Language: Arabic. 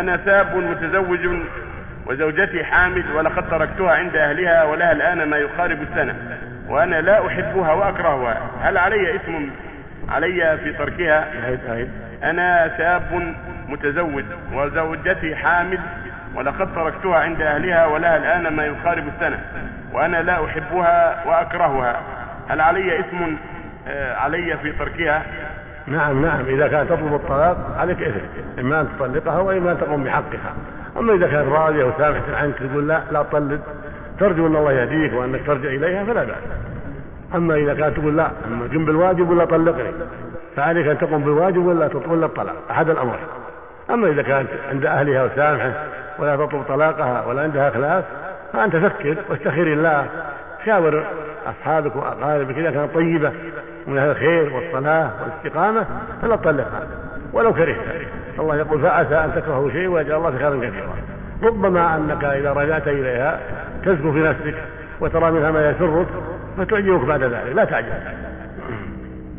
أنا شاب متزوج وزوجتي حامل ولقد تركتها عند أهلها ولها الآن ما يقارب السنة وأنا لا أحبها وأكرهها. هل علي اسم علي في تركها؟ أنا شاب متزوج وزوجتي حامل ولقد تركتها عند أهلها ولها الآن ما يقارب السنة وأنا لا أحبها وأكرهها. هل علي اسم آه، علي في تركها؟ نعم نعم إذا كانت تطلب الطلاق عليك إثم إما أن تطلقها وإما أن تقوم بحقها. أما إذا كانت راضية وسامحة عنك تقول لا لا تطلق ترجو أن الله يهديك وأنك ترجع إليها فلا بأس. أما إذا كانت تقول لا أما قم بالواجب ولا طلقني فعليك أن تقوم بالواجب ولا ولا الطلاق أحد الأمرين أما إذا كانت عند أهلها وسامحة ولا تطلب طلاقها ولا عندها خلاف فأنت فكر واستخير الله. شاور أصحابك وأقاربك إذا كانت طيبة. من أهل الخير والصلاة والاستقامة فلا تطلقها ولو كرهت الله يقول فعسى أن تكرهوا شيء ويجعل الله في خيرا كثيرا. ربما أنك إذا رجعت إليها تزكو في نفسك وترى منها ما يسرك فتعجبك بعد ذلك. لا تعجل